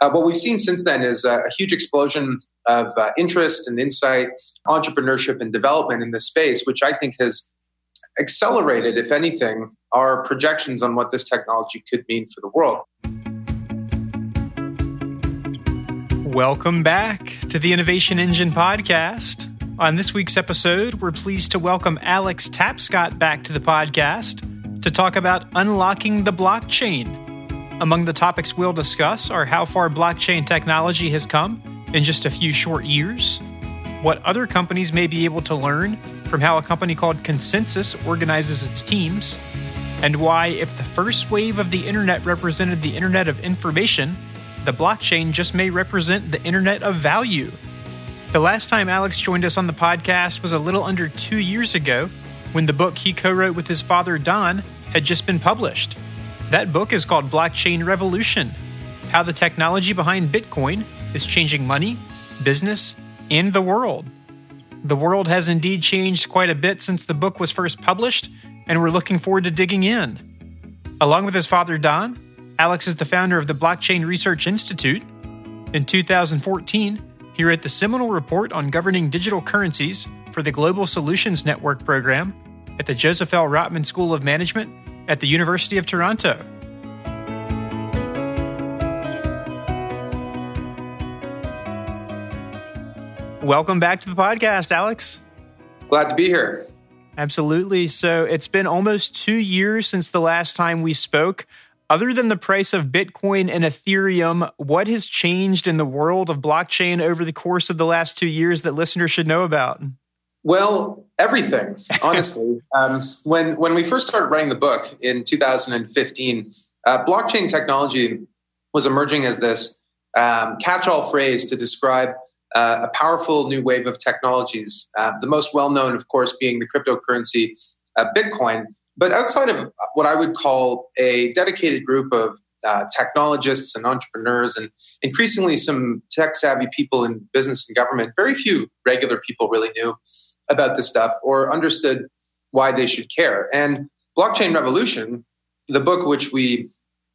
Uh, what we've seen since then is a, a huge explosion of uh, interest and insight, entrepreneurship and development in this space, which I think has accelerated, if anything, our projections on what this technology could mean for the world. Welcome back to the Innovation Engine podcast. On this week's episode, we're pleased to welcome Alex Tapscott back to the podcast to talk about unlocking the blockchain. Among the topics we'll discuss are how far blockchain technology has come in just a few short years, what other companies may be able to learn from how a company called ConsenSys organizes its teams, and why, if the first wave of the internet represented the internet of information, the blockchain just may represent the internet of value. The last time Alex joined us on the podcast was a little under two years ago when the book he co wrote with his father Don had just been published. That book is called Blockchain Revolution How the Technology Behind Bitcoin is Changing Money, Business, and the World. The world has indeed changed quite a bit since the book was first published, and we're looking forward to digging in. Along with his father Don, Alex is the founder of the Blockchain Research Institute. In 2014, he wrote the seminal report on governing digital currencies for the Global Solutions Network program at the Joseph L. Rotman School of Management at the University of Toronto. Welcome back to the podcast, Alex. Glad to be here. Absolutely. So it's been almost two years since the last time we spoke. Other than the price of Bitcoin and Ethereum, what has changed in the world of blockchain over the course of the last two years that listeners should know about? Well, everything, honestly. um, when when we first started writing the book in 2015, uh, blockchain technology was emerging as this um, catch-all phrase to describe uh, a powerful new wave of technologies. Uh, the most well-known, of course, being the cryptocurrency uh, Bitcoin. But outside of what I would call a dedicated group of uh, technologists and entrepreneurs, and increasingly some tech-savvy people in business and government, very few regular people really knew about this stuff or understood why they should care. And Blockchain Revolution, the book which we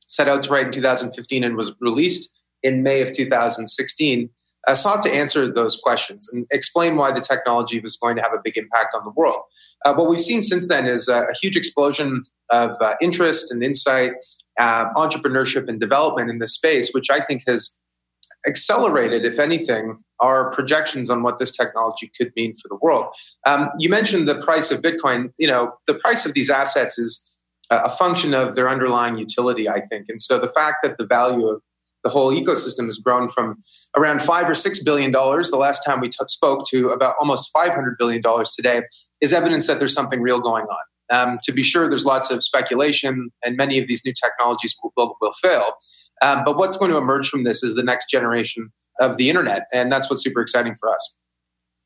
set out to write in 2015 and was released in May of 2016, uh, sought to answer those questions and explain why the technology was going to have a big impact on the world. Uh, what we've seen since then is a, huge explosion of uh, interest and insight, uh, entrepreneurship and development in this space, which I think has accelerated, if anything, our projections on what this technology could mean for the world. Um, you mentioned the price of Bitcoin. You know, the price of these assets is a function of their underlying utility, I think. And so the fact that the value of the whole ecosystem has grown from around five or six billion dollars the last time we t- spoke to about almost 500 billion dollars today is evidence that there's something real going on. Um, to be sure, there's lots of speculation, and many of these new technologies will, will, will fail. Um, but what's going to emerge from this is the next generation of the internet. And that's what's super exciting for us.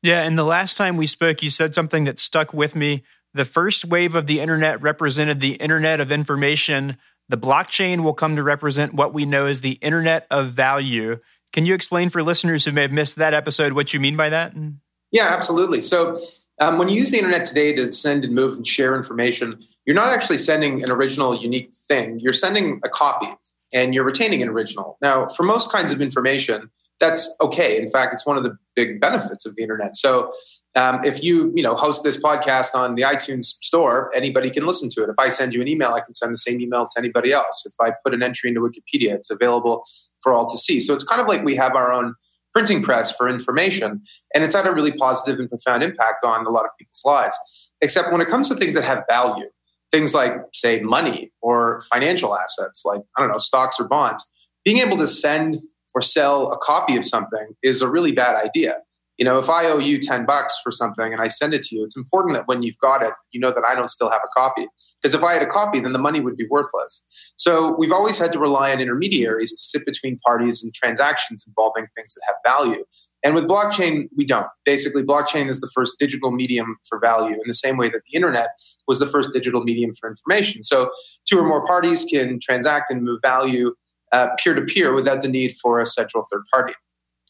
Yeah. And the last time we spoke, you said something that stuck with me. The first wave of the internet represented the internet of information. The blockchain will come to represent what we know as the internet of value. Can you explain for listeners who may have missed that episode what you mean by that? Yeah, absolutely. So, um, when you use the internet today to send and move and share information, you're not actually sending an original, unique thing. You're sending a copy and you're retaining an original. Now, for most kinds of information, that's okay. In fact, it's one of the big benefits of the internet. So, um, if you you know host this podcast on the iTunes store, anybody can listen to it. If I send you an email, I can send the same email to anybody else. If I put an entry into Wikipedia, it's available for all to see. So it's kind of like we have our own printing press for information, and it's had a really positive and profound impact on a lot of people's lives. Except when it comes to things that have value, things like, say, money or financial assets, like, I don't know, stocks or bonds, being able to send or sell a copy of something is a really bad idea. You know, if I owe you 10 bucks for something and I send it to you, it's important that when you've got it, you know that I don't still have a copy. Because if I had a copy, then the money would be worthless. So we've always had to rely on intermediaries to sit between parties and transactions involving things that have value. And with blockchain, we don't. Basically, blockchain is the first digital medium for value in the same way that the internet was the first digital medium for information. So, two or more parties can transact and move value uh, peer to peer without the need for a central third party.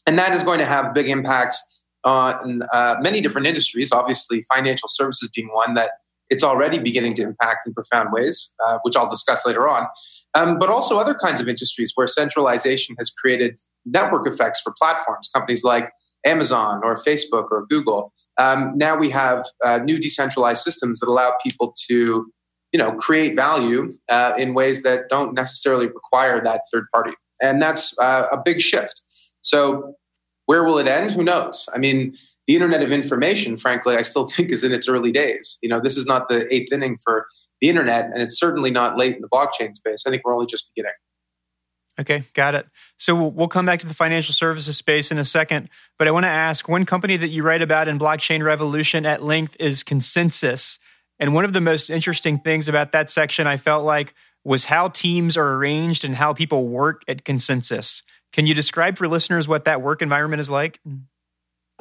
And that is going to have big impacts on uh, many different industries, obviously, financial services being one that it's already beginning to impact in profound ways, uh, which I'll discuss later on. Um, but also other kinds of industries where centralization has created network effects for platforms, companies like Amazon or Facebook or Google. Um, now we have uh, new decentralized systems that allow people to, you know, create value uh, in ways that don't necessarily require that third party, and that's uh, a big shift. So, where will it end? Who knows? I mean, the Internet of Information, frankly, I still think is in its early days. You know, this is not the eighth inning for the Internet, and it's certainly not late in the blockchain space. I think we're only just beginning. Okay, got it. So we'll come back to the financial services space in a second, but I want to ask one company that you write about in Blockchain Revolution at length is ConsenSys. And one of the most interesting things about that section I felt like was how teams are arranged and how people work at ConsenSys. Can you describe for listeners what that work environment is like?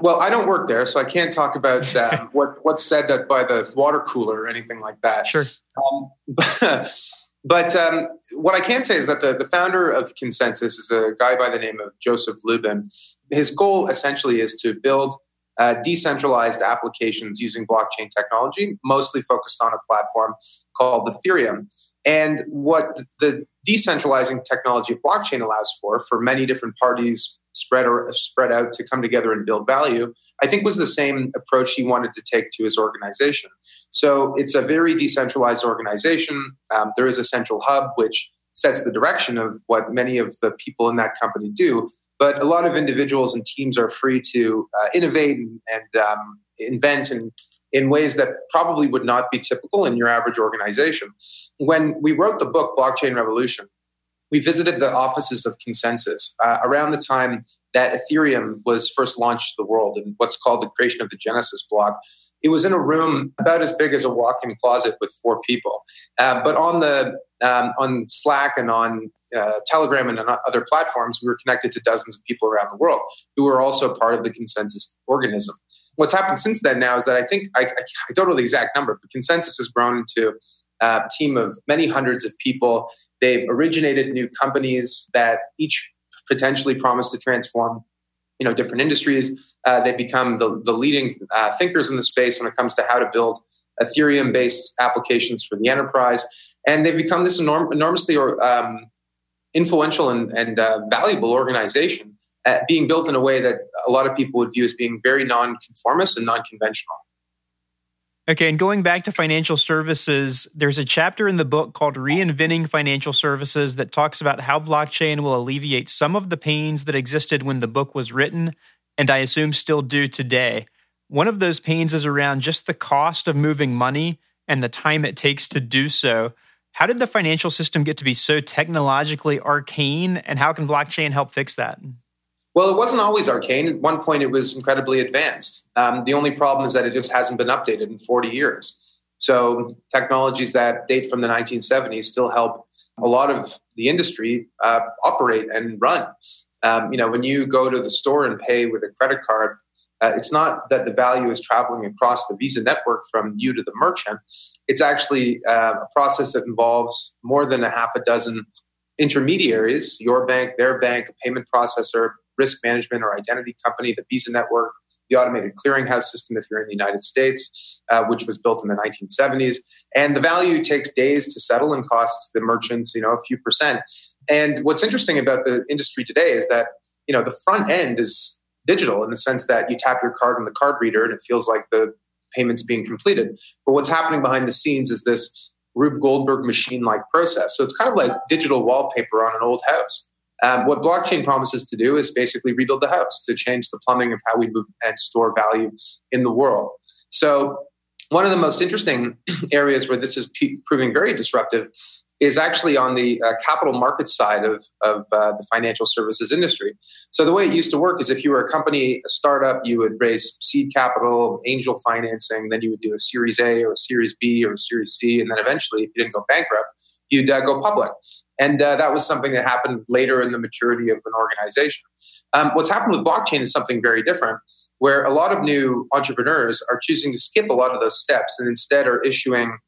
Well, I don't work there, so I can't talk about um, what what's said by the water cooler or anything like that. Sure. Um, but, but um, what I can say is that the, the founder of ConsenSys is a guy by the name of Joseph Lubin. His goal essentially is to build uh, decentralized applications using blockchain technology, mostly focused on a platform called Ethereum. And what the decentralizing technology of blockchain allows for, for many different parties spread or spread out to come together and build value, I think was the same approach he wanted to take to his organization. So it's a very decentralized organization. Um, there is a central hub which sets the direction of what many of the people in that company do. But a lot of individuals and teams are free to uh, innovate and, and um, invent and in ways that probably would not be typical in your average organization. When we wrote the book Blockchain Revolution, we visited the offices of ConsenSys uh, around the time that Ethereum was first launched to the world and what's called the creation of the Genesis block. It was in a room about as big as a walk-in closet with four people. Uh, but on the um, on Slack and on uh, Telegram and on other platforms, we were connected to dozens of people around the world who were also part of the ConsenSys organism. What's happened since then now is that I think I, I don't know the exact number, but ConsenSys has grown into a team of many hundreds of people. They've originated new companies that each potentially promise to transform you know different industries. Uh, they become the, the leading uh, thinkers in the space when it comes to how to build Ethereum based applications for the enterprise, and they've become this enorm- enormously um, influential and, and uh, valuable organization, uh, being built in a way that a lot of people would view as being very non-conformist and non-conventional. Okay, and going back to financial services, there's a chapter in the book called Reinventing Financial Services that talks about how blockchain will alleviate some of the pains that existed when the book was written, and I assume still do today. One of those pains is around just the cost of moving money and the time it takes to do so. How did the financial system get to be so technologically arcane, and how can blockchain help fix that? Well, it wasn't always arcane. At one point, it was incredibly advanced. Um, the only problem is that it just hasn't been updated in 40 years. So, technologies that date from the 1970s still help a lot of the industry uh, operate and run. Um, you know, when you go to the store and pay with a credit card, uh, it's not that the value is traveling across the Visa network from you to the merchant. It's actually uh, a process that involves more than a half a dozen intermediaries your bank, their bank, a payment processor, risk management or identity company, the Visa network, the automated clearinghouse system if you're in the United States, uh, which was built in the 1970s. And the value takes days to settle and costs the merchants, you know, a few percent. And what's interesting about the industry today is that, you know, the front end is digital in the sense that you tap your card on the card reader and it feels like the payment's being completed. But what's happening behind the scenes is this Rube Goldberg machine like process. So it's kind of like digital wallpaper on an old house. Um, what blockchain promises to do is basically rebuild the house to change the plumbing of how we move and store value in the world. So, one of the most interesting areas where this is p- proving very disruptive is actually on the uh, capital market side of, of uh, the financial services industry. So, the way it used to work is if you were a company, a startup, you would raise seed capital, angel financing, then you would do a Series A or a Series B or a Series C, and then eventually, if you didn't go bankrupt, you'd uh, go public. And uh, that was something that happened later in the maturity of an organization. Um, what's happened with blockchain is something very different, where a lot of new entrepreneurs are choosing to skip a lot of those steps and instead are issuing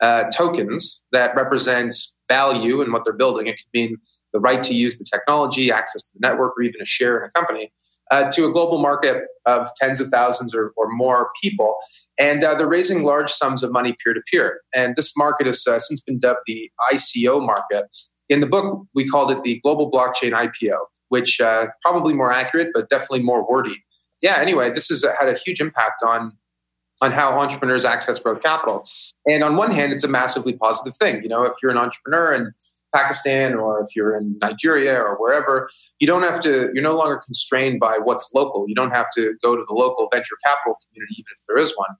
uh, tokens that represent value in what they're building. It could mean the right to use the technology, access to the network, or even a share in a company. uh, to a global market of tens of thousands or, or more people. And uh, they're raising large sums of money peer to peer. And this market has uh, since been dubbed the ICO market. In the book, we called it the Global Blockchain IPO, which uh, probably more accurate, but definitely more wordy. Yeah, anyway, this has had a huge impact on on how entrepreneurs access growth capital. And on one hand, it's a massively positive thing. You know, if you're an entrepreneur in Pakistan or if you're in Nigeria or wherever, you don't have to, you're no longer constrained by what's local. You don't have to go to the local venture capital community, even if there is one.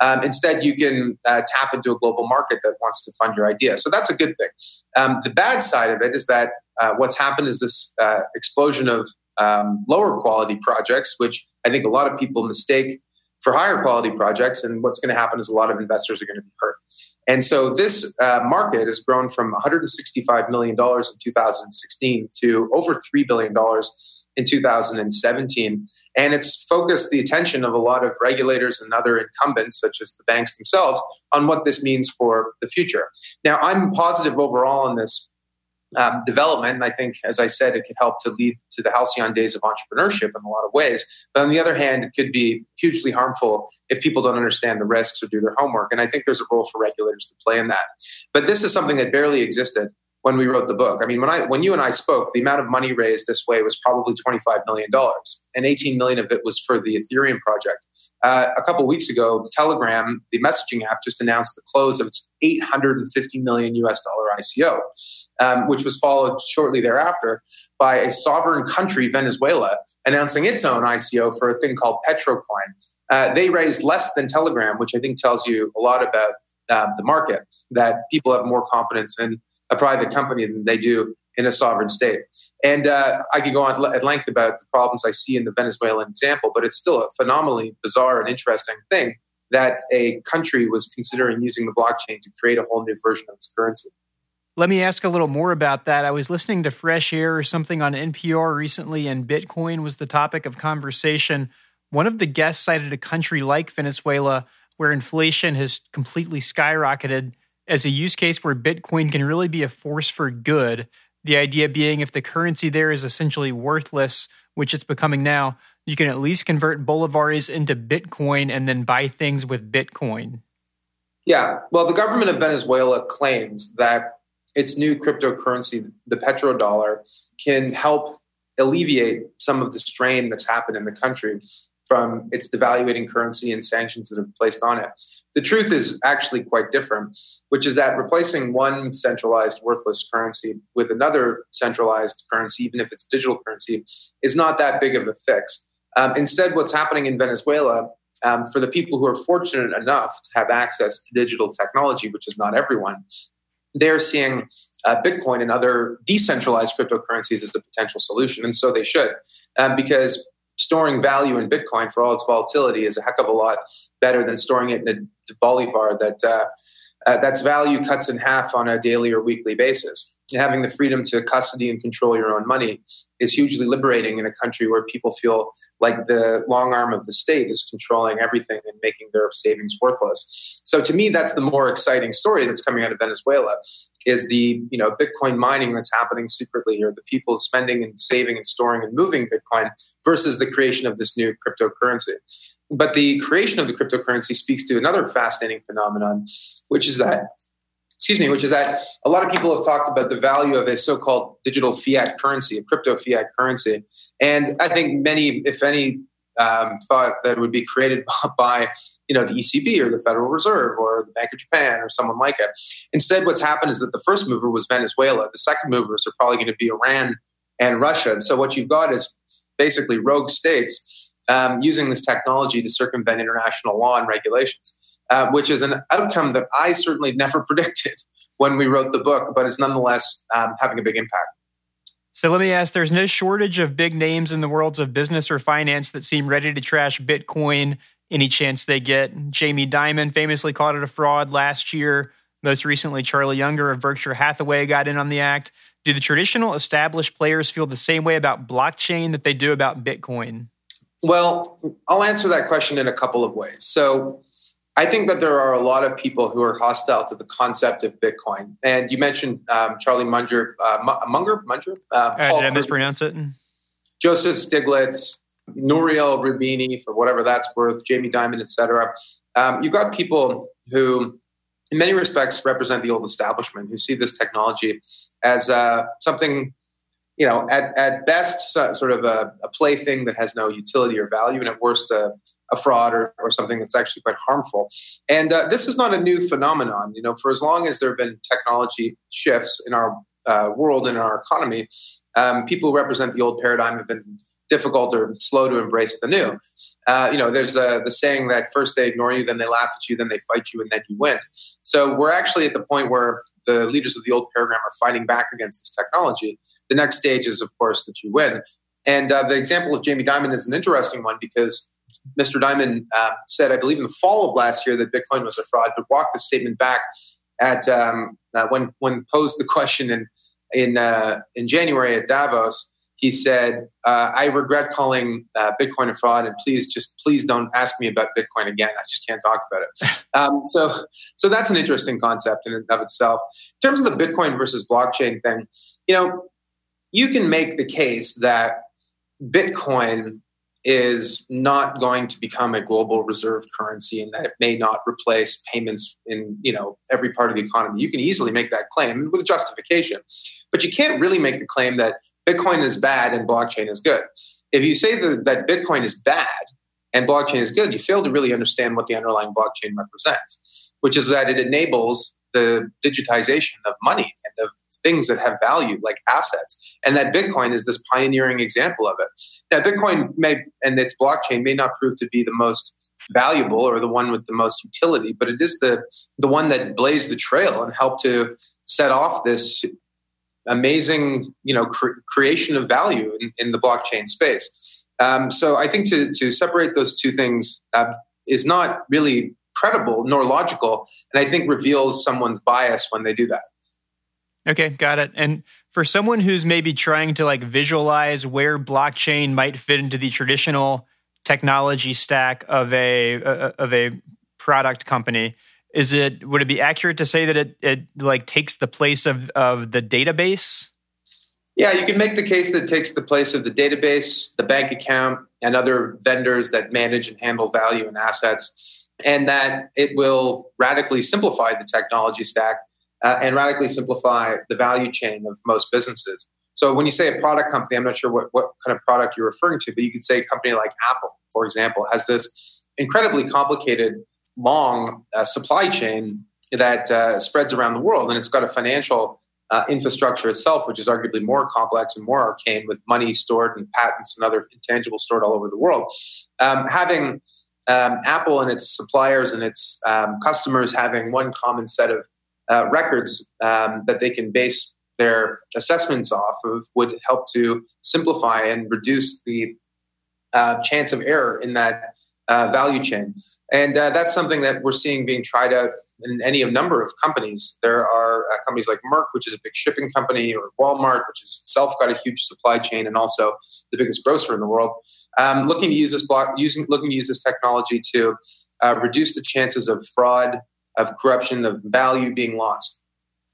Um, instead, you can uh, tap into a global market that wants to fund your idea. So that's a good thing. Um, the bad side of it is that uh, what's happened is this uh, explosion of um, lower quality projects, which I think a lot of people mistake for higher quality projects. And what's going to happen is a lot of investors are going to be hurt. And so this uh, market has grown from $165 million in 2016 to over $3 billion in 2017. And it's focused the attention of a lot of regulators and other incumbents, such as the banks themselves, on what this means for the future. Now, I'm positive overall on this um, development. And I think, as I said, it could help to lead to the halcyon days of entrepreneurship in a lot of ways. But on the other hand, it could be hugely harmful if people don't understand the risks or do their homework. And I think there's a role for regulators to play in that. But this is something that barely existed when we wrote the book. I mean, when I when you and I spoke, the amount of money raised this way was probably twenty five million dollars, and eighteen million of it was for the Ethereum project. Uh, a couple weeks ago, Telegram, the messaging app, just announced the close of its 850 million US dollar ICO um, which was followed shortly thereafter by a sovereign country, Venezuela, announcing its own ICO for a thing called Petrocoin. Uh, they raised less than Telegram, which I think tells you a lot about uh, the market, that people have more confidence in a private company than they do in a sovereign state. And uh, I could go on at length about the problems I see in the Venezuelan example, but it's still a phenomenally bizarre and interesting thing that a country was considering using the blockchain to create a whole new version of its currency. Let me ask a little more about that. I was listening to Fresh Air or something on NPR recently, and Bitcoin was the topic of conversation. One of the guests cited a country like Venezuela where inflation has completely skyrocketed as a use case where Bitcoin can really be a force for good. The idea being if the currency there is essentially worthless, which it's becoming now, you can at least convert bolivares into Bitcoin and then buy things with Bitcoin. Yeah. Well, the government of Venezuela claims that its new cryptocurrency, the petrodollar, can help alleviate some of the strain that's happened in the country from its devaluating currency and sanctions that have placed on it. The truth is actually quite different, which is that replacing one centralized worthless currency with another centralized currency, even if it's digital currency, is not that big of a fix. Um, instead, what's happening in Venezuela um, for the people who are fortunate enough to have access to digital technology, which is not everyone, they're seeing uh, Bitcoin and other decentralized cryptocurrencies as a potential solution. And so they should, um, because storing value in Bitcoin for all its volatility is a heck of a lot better than storing it in a Bolivar that uh, uh, that's value cuts in half on a daily or weekly basis having the freedom to custody and control your own money is hugely liberating in a country where people feel like the long arm of the state is controlling everything and making their savings worthless. So to me, that's the more exciting story that's coming out of Venezuela is the you know Bitcoin mining that's happening secretly, or the people spending and saving and storing and moving Bitcoin versus the creation of this new cryptocurrency. But the creation of the cryptocurrency speaks to another fascinating phenomenon, which is that excuse me, which is that a lot of people have talked about the value of a so-called digital fiat currency, a crypto fiat currency, and I think many, if any, um, thought that it would be created by you know the ECB or the Federal Reserve or the Bank of Japan or someone like it. Instead, what's happened is that the first mover was Venezuela. The second movers are probably going to be Iran and Russia. And so what you've got is basically rogue states um, using this technology to circumvent international law and regulations uh, which is an outcome that I certainly never predicted when we wrote the book, but is nonetheless um, having a big impact. So let me ask there's no shortage of big names in the worlds of business or finance that seem ready to trash Bitcoin any chance they get. Jamie Dimon famously called it a fraud last year. Most recently, Charlie Munger of Berkshire Hathaway got in on the act. Do the traditional established players feel the same way about blockchain that they do about Bitcoin? Well, I'll answer that question in a couple of ways. So, I think that there are a lot of people who are hostile to the concept of Bitcoin. And you mentioned um, Charlie Munger, uh, Munger, Munger, uh, uh, did I mispronounce it? Joseph Stiglitz, Nouriel Roubini for whatever that's worth, Jamie Dimon, etc. Um, you've got people who, in many respects, represent the old establishment who see this technology as uh, something, you know, at, at best, sort of a, a, plaything that has no utility or value, and at worst, a, a fraud or, or something that's actually quite harmful. And uh, this is not a new phenomenon. You know, for as long as there have been technology shifts in our uh, world and in our economy, um, people who represent the old paradigm have been difficult or slow to embrace the new. Uh, you know, there's a, the saying that first they ignore you, then they laugh at you, then they fight you, and then you win. So we're actually at the point where the leaders of the old paradigm are fighting back against this technology. The next stage is, of course, that you win. And uh, the example of Jamie Dimon is an interesting one because Mr. Dimon uh, said, I believe in the fall of last year, that Bitcoin was a fraud, but walked the statement back at um, uh, when when posed the question in in uh, in January at Davos he said, uh, "I regret calling uh, Bitcoin a fraud, and please just please don't ask me about Bitcoin again. I just can't talk about it." Um, so, so that's an interesting concept in and of itself. In terms of the Bitcoin versus blockchain thing, you know, you can make the case that Bitcoin is not going to become a global reserve currency and that it may not replace payments in you know every part of the economy you can easily make that claim with justification but you can't really make the claim that Bitcoin is bad and blockchain is good. If you say that, that Bitcoin is bad and blockchain is good, you fail to really understand what the underlying blockchain represents, which is that it enables the digitization of money and of things that have value like assets and that bitcoin is this pioneering example of it now bitcoin may and its blockchain may not prove to be the most valuable or the one with the most utility but it is the the one that blazed the trail and helped to set off this amazing you know cre- creation of value in, in the blockchain space. Um, so I think to to separate those two things uh, is not really credible nor logical, and I think reveals someone's bias when they do that. Okay, got it. And for someone who's maybe trying to like visualize where blockchain might fit into the traditional technology stack of a of a product company, is it would it be accurate to say that it it like takes the place of of the database? Yeah, you can make the case that it takes the place of the database, the bank account, and other vendors that manage and handle value and assets, and that it will radically simplify the technology stack uh, and radically simplify the value chain of most businesses. So when you say a product company, I'm not sure what, what kind of product you're referring to, but you could say a company like Apple, for example, has this incredibly complicated long uh, supply chain that uh, spreads around the world, and it's got a financial uh, infrastructure itself, which is arguably more complex and more arcane, with money stored and patents and other intangibles stored all over the world. Um, having um, Apple and its suppliers and its um, customers having one common set of uh, records um, that they can base their assessments off of would help to simplify and reduce the uh, chance of error in that uh, value chain. And uh, that's something that we're seeing being tried out in any of number of companies. There are uh, companies like Maersk, which is a big shipping company, or Walmart, which is itself got a huge supply chain and also the biggest grocer in the world, um, looking to use this block, using looking to use this technology to uh, reduce the chances of fraud, of corruption, of value being lost,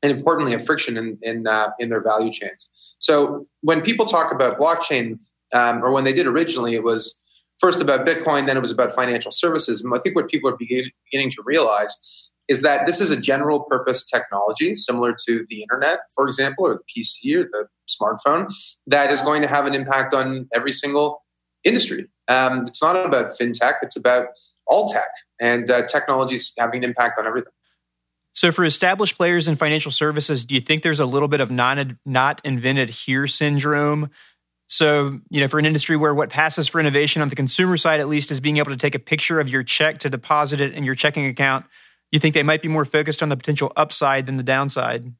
and importantly, of friction in in, uh, in their value chains. So when people talk about blockchain, um, or when they did originally, it was first about Bitcoin, then it was about financial services. And I think what people are beginning to realize is that this is a general purpose technology similar to the internet, for example, or the PC or the smartphone, that is going to have an impact on every single industry. Um, it's not about fintech, it's about all tech, and uh, technology is having an impact on everything. So, for established players in financial services, do you think there's a little bit of non, not invented here syndrome so, you know, for an industry where what passes for innovation on the consumer side, at least, is being able to take a picture of your check to deposit it in your checking account, you think they might be more focused on the potential upside than the downside?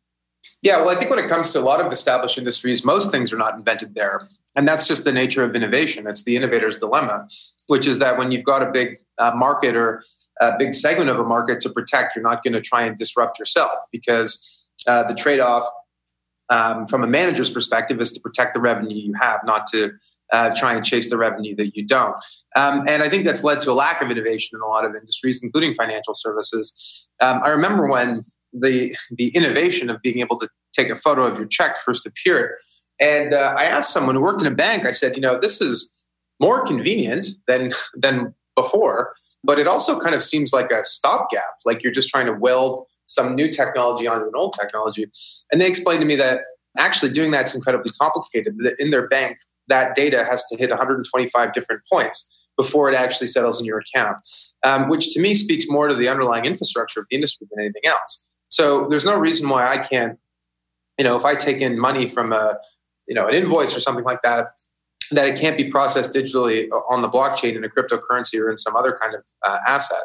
Yeah, well, I think when it comes to a lot of established industries, most things are not invented there. And that's just the nature of innovation. It's the innovator's dilemma, which is that when you've got a big uh, market or a big segment of a market to protect, you're not going to try and disrupt yourself because uh, the trade off um, from a manager's perspective is to protect the revenue you have, not to uh, try and chase the revenue that you don't. Um, and I think that's led to a lack of innovation in a lot of industries, including financial services. Um, I remember when the the innovation of being able to take a photo of your check first appeared, and uh, I asked someone who worked in a bank. I said, you know, this is more convenient than than before, but it also kind of seems like a stopgap, like you're just trying to weld some new technology onto an old technology. And they explained to me that actually doing that's incredibly complicated. That in their bank, that data has to hit 125 different points before it actually settles in your account, um, which to me speaks more to the underlying infrastructure of the industry than anything else. So there's no reason why I can't, you know, if I take in money from a, you know, an invoice or something like that, that it can't be processed digitally on the blockchain in a cryptocurrency or in some other kind of uh, asset.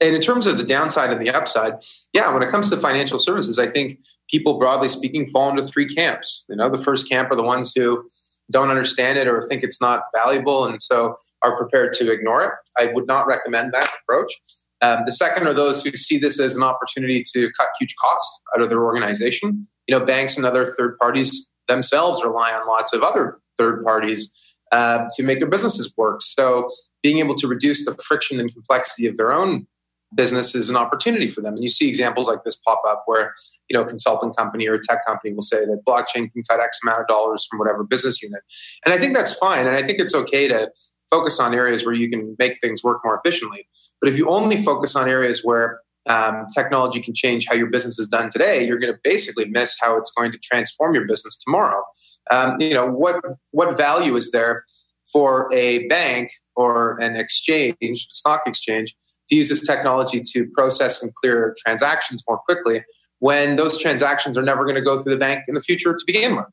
And in terms of the downside and the upside, yeah, when it comes to financial services, I think people broadly speaking fall into three camps. You know, the first camp are the ones who don't understand it or think it's not valuable and so are prepared to ignore it. I would not recommend that approach. Um, the second are those who see this as an opportunity to cut huge costs out of their organization. You know, banks and other third parties themselves rely on lots of other third parties uh, to make their businesses work. So, being able to reduce the friction and complexity of their own business is an opportunity for them. And you see examples like this pop up where, you know, a consulting company or a tech company will say that blockchain can cut X amount of dollars from whatever business unit. And I think that's fine. And I think it's okay to focus on areas where you can make things work more efficiently. But if you only focus on areas where um, technology can change how your business is done today, you're going to basically miss how it's going to transform your business tomorrow. Um, you know what what value is there for a bank or an exchange, stock exchange, to use this technology to process and clear transactions more quickly when those transactions are never going to go through the bank in the future to begin with.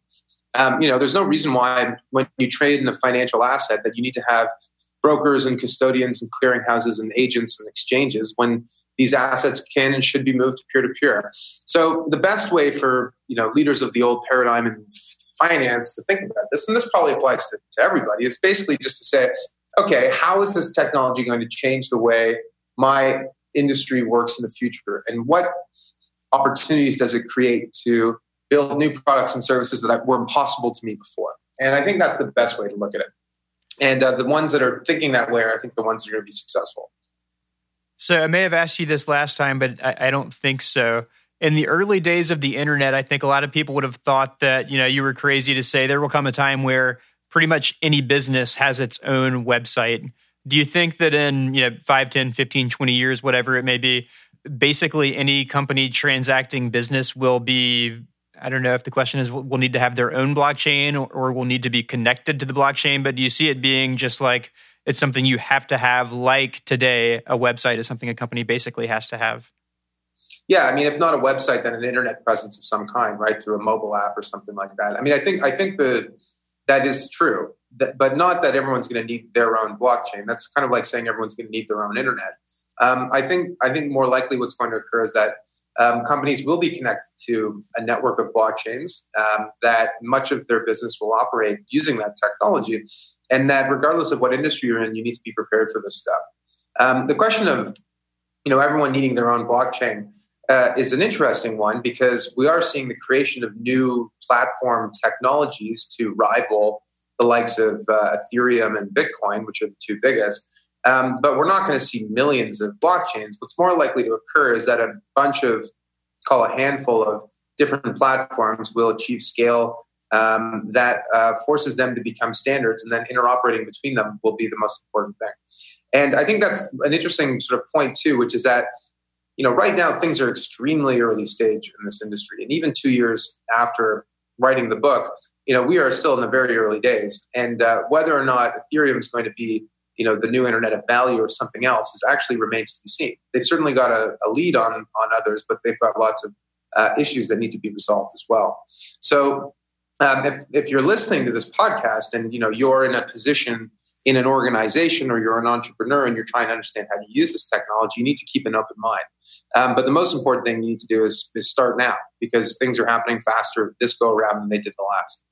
Um, you know, there's no reason why when you trade in a financial asset that you need to have brokers and custodians and clearinghouses and agents and exchanges when these assets can and should be moved to peer to peer. So the best way for you know leaders of the old paradigm in finance to think about this, and this probably applies to, to everybody, It's basically just to say, okay, how is this technology going to change the way my industry works in the future? And what opportunities does it create to build new products and services that were impossible to me before? And i think that's the best way to look at it. And uh, the ones that are thinking that way are i think the ones that are going to be successful. So i may have asked you this last time but I, I don't think so in the early days of the internet i think a lot of people would have thought that you know you were crazy to say there will come a time where pretty much any business has its own website. Do you think that in you know 5 10 15 20 years whatever it may be basically any company transacting business will be i don't know if the question is will need to have their own blockchain or, or will need to be connected to the blockchain but do you see it being just like it's something you have to have like today a website is something a company basically has to have yeah i mean if not a website then an internet presence of some kind right through a mobile app or something like that i mean i think i think the that is true but not that everyone's going to need their own blockchain. That's kind of like saying everyone's going to need their own internet. Um, I think I think more likely what's going to occur is that um, companies will be connected to a network of blockchains um, that much of their business will operate using that technology, and that regardless of what industry you're in, you need to be prepared for this stuff. Um, the question of you know everyone needing their own blockchain uh, is an interesting one because we are seeing the creation of new platform technologies to rival the likes of uh, Ethereum and Bitcoin, which are the two biggest. Um, but we're not going to see millions of blockchains. What's more likely to occur is that a bunch of, call a handful of different platforms will achieve scale um, that uh, forces them to become standards, and then interoperating between them will be the most important thing. And I think that's an interesting sort of point too, which is that you know right now things are extremely early stage in this industry, and even two years after writing the book, you know, we are still in the very early days. And uh, whether or not Ethereum is going to be, you know, the new internet of value or something else is actually remains to be seen. They've certainly got a, a lead on on others, but they've got lots of uh, issues that need to be resolved as well. So, um, if if you're listening to this podcast and you know you're in a position in an organization or you're an entrepreneur and you're trying to understand how to use this technology, you need to keep an open mind. Um, but the most important thing you need to do is, is start now because things are happening faster this go around than they did the last.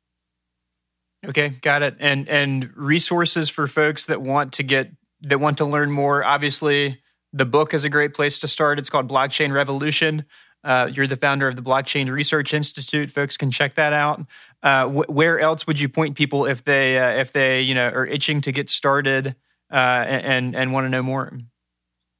Okay, got it. And and resources for folks that want to get that want to learn more. Obviously, the book is a great place to start. It's called Blockchain Revolution. Uh, you're the founder of the Blockchain Research Institute. Folks can check that out. Uh, wh- where else would you point people if they uh, if they you know are itching to get started uh, and and want to know more?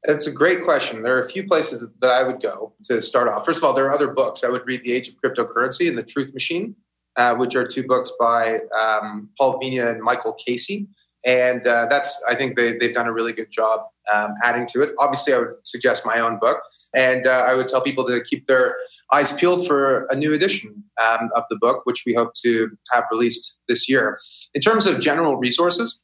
It's a great question. There are a few places that I would go to start off. First of all, there are other books. I would read The Age of Cryptocurrency and The Truth Machine uh, which are two books by um, Paul Vigna and Michael Casey. and uh, that's I think they, they've done a really good job um, adding to it. Obviously, I would suggest my own book, and uh, I would tell people to keep their eyes peeled for a new edition um, of the book, which we hope to have released this year. In terms of general resources,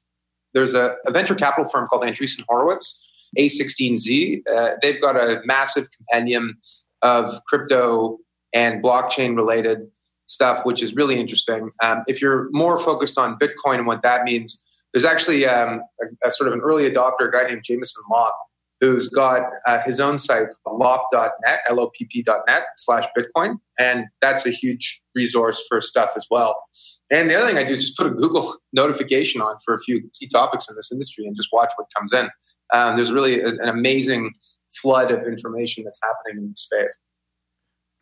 there's a, a venture capital firm called Andreessen Horowitz, A16Z. Uh, they've got a massive compendium of crypto and blockchain related stuff, which is really interesting. Um, if you're more focused on Bitcoin and what that means, there's actually um, a, a, sort of an early adopter, a guy named Jameson Lopp, who's got uh, his own site, lopp.net, L-O-P-P.net slash Bitcoin. And that's a huge resource for stuff as well. And the other thing I do is just put a Google notification on for a few key topics in this industry and just watch what comes in. Um, there's really a, an amazing flood of information that's happening in the space.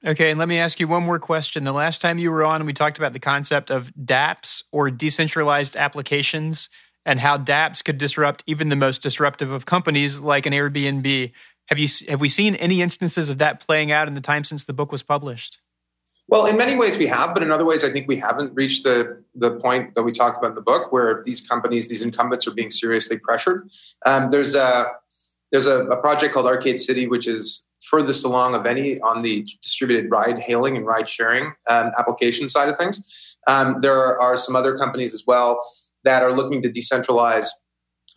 Okay, and let me ask you one more question. The last time you were on, we talked about the concept of dApps or decentralized applications and how dApps could disrupt even the most disruptive of companies like an Airbnb. Have you have we seen any instances of that playing out in the time since the book was published? Well, in many ways we have, but in other ways I think we haven't reached the the point that we talked about in the book, where these companies, these incumbents, are being seriously pressured. Um, there's a there's a, a, project called Arcade City, which is furthest along of any on the distributed ride hailing and ride sharing um, application side of things. Um, there are some other companies as well that are looking to decentralize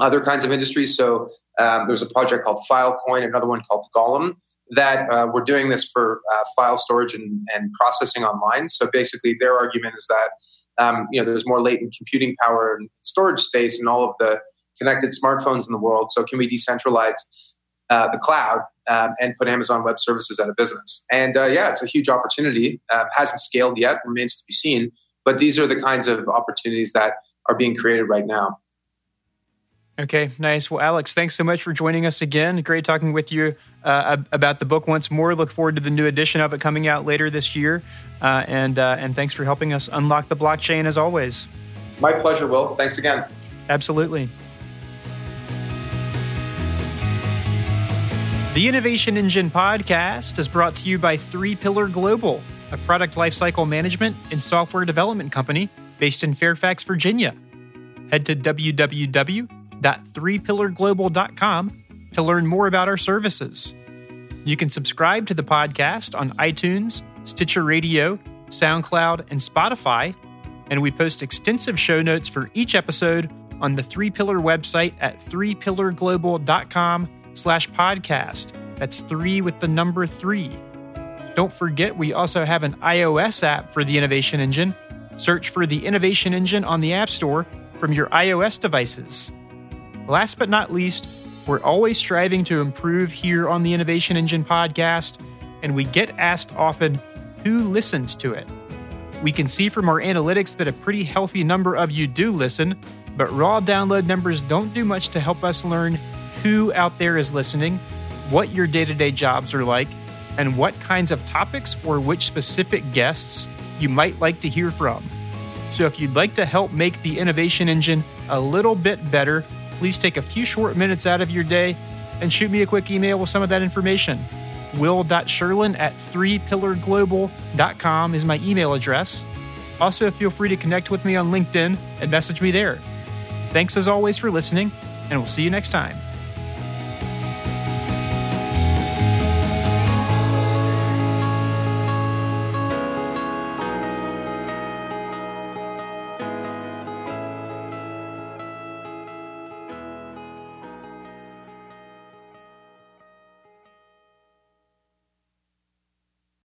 other kinds of industries. So um, there's a project called Filecoin, another one called Golem, that uh, we're doing this for uh, file storage and, and, processing online. So basically, their argument is that um, you know there's more latent computing power and storage space in all of the connected smartphones in the world. So can we decentralize uh, the cloud um, and put Amazon Web Services out of business? And uh, yeah, it's a huge opportunity. Uh, hasn't scaled yet, remains to be seen. But these are the kinds of opportunities that are being created right now. Okay, nice. Well, Alex, thanks so much for joining us again. Great talking with you uh, about the book once more. Look forward to the new edition of it coming out later this year. Uh, and uh, and thanks for helping us unlock the blockchain as always. My pleasure, Will. Thanks again. Absolutely. The Innovation Engine podcast is brought to you by Three Pillar Global, a product lifecycle management and software development company based in Fairfax, Virginia. Head to www.threepillarglobal.com to learn more about our services. You can subscribe to the podcast on iTunes, Stitcher Radio, SoundCloud, and Spotify, and we post extensive show notes for each episode on the Three Pillar website at threepillarglobal.com slash podcast. That's three with the number three. Don't forget, we also have an iOS app for the Innovation Engine – Search for the Innovation Engine on the App Store from your iOS devices. Last but not least, we're always striving to improve here on the Innovation Engine podcast, and we get asked often who listens to it. We can see from our analytics that a pretty healthy number of you do listen, but raw download numbers don't do much to help us learn who out there is listening, what your day to day jobs are like, and what kinds of topics or which specific guests you might like to hear from. So if you'd like to help make the innovation engine a little bit better, please take a few short minutes out of your day and shoot me a quick email with some of that information. Will.Sherlin at 3pillarglobal.com is my email address. Also, feel free to connect with me on LinkedIn and message me there. Thanks as always for listening, and we'll see you next time.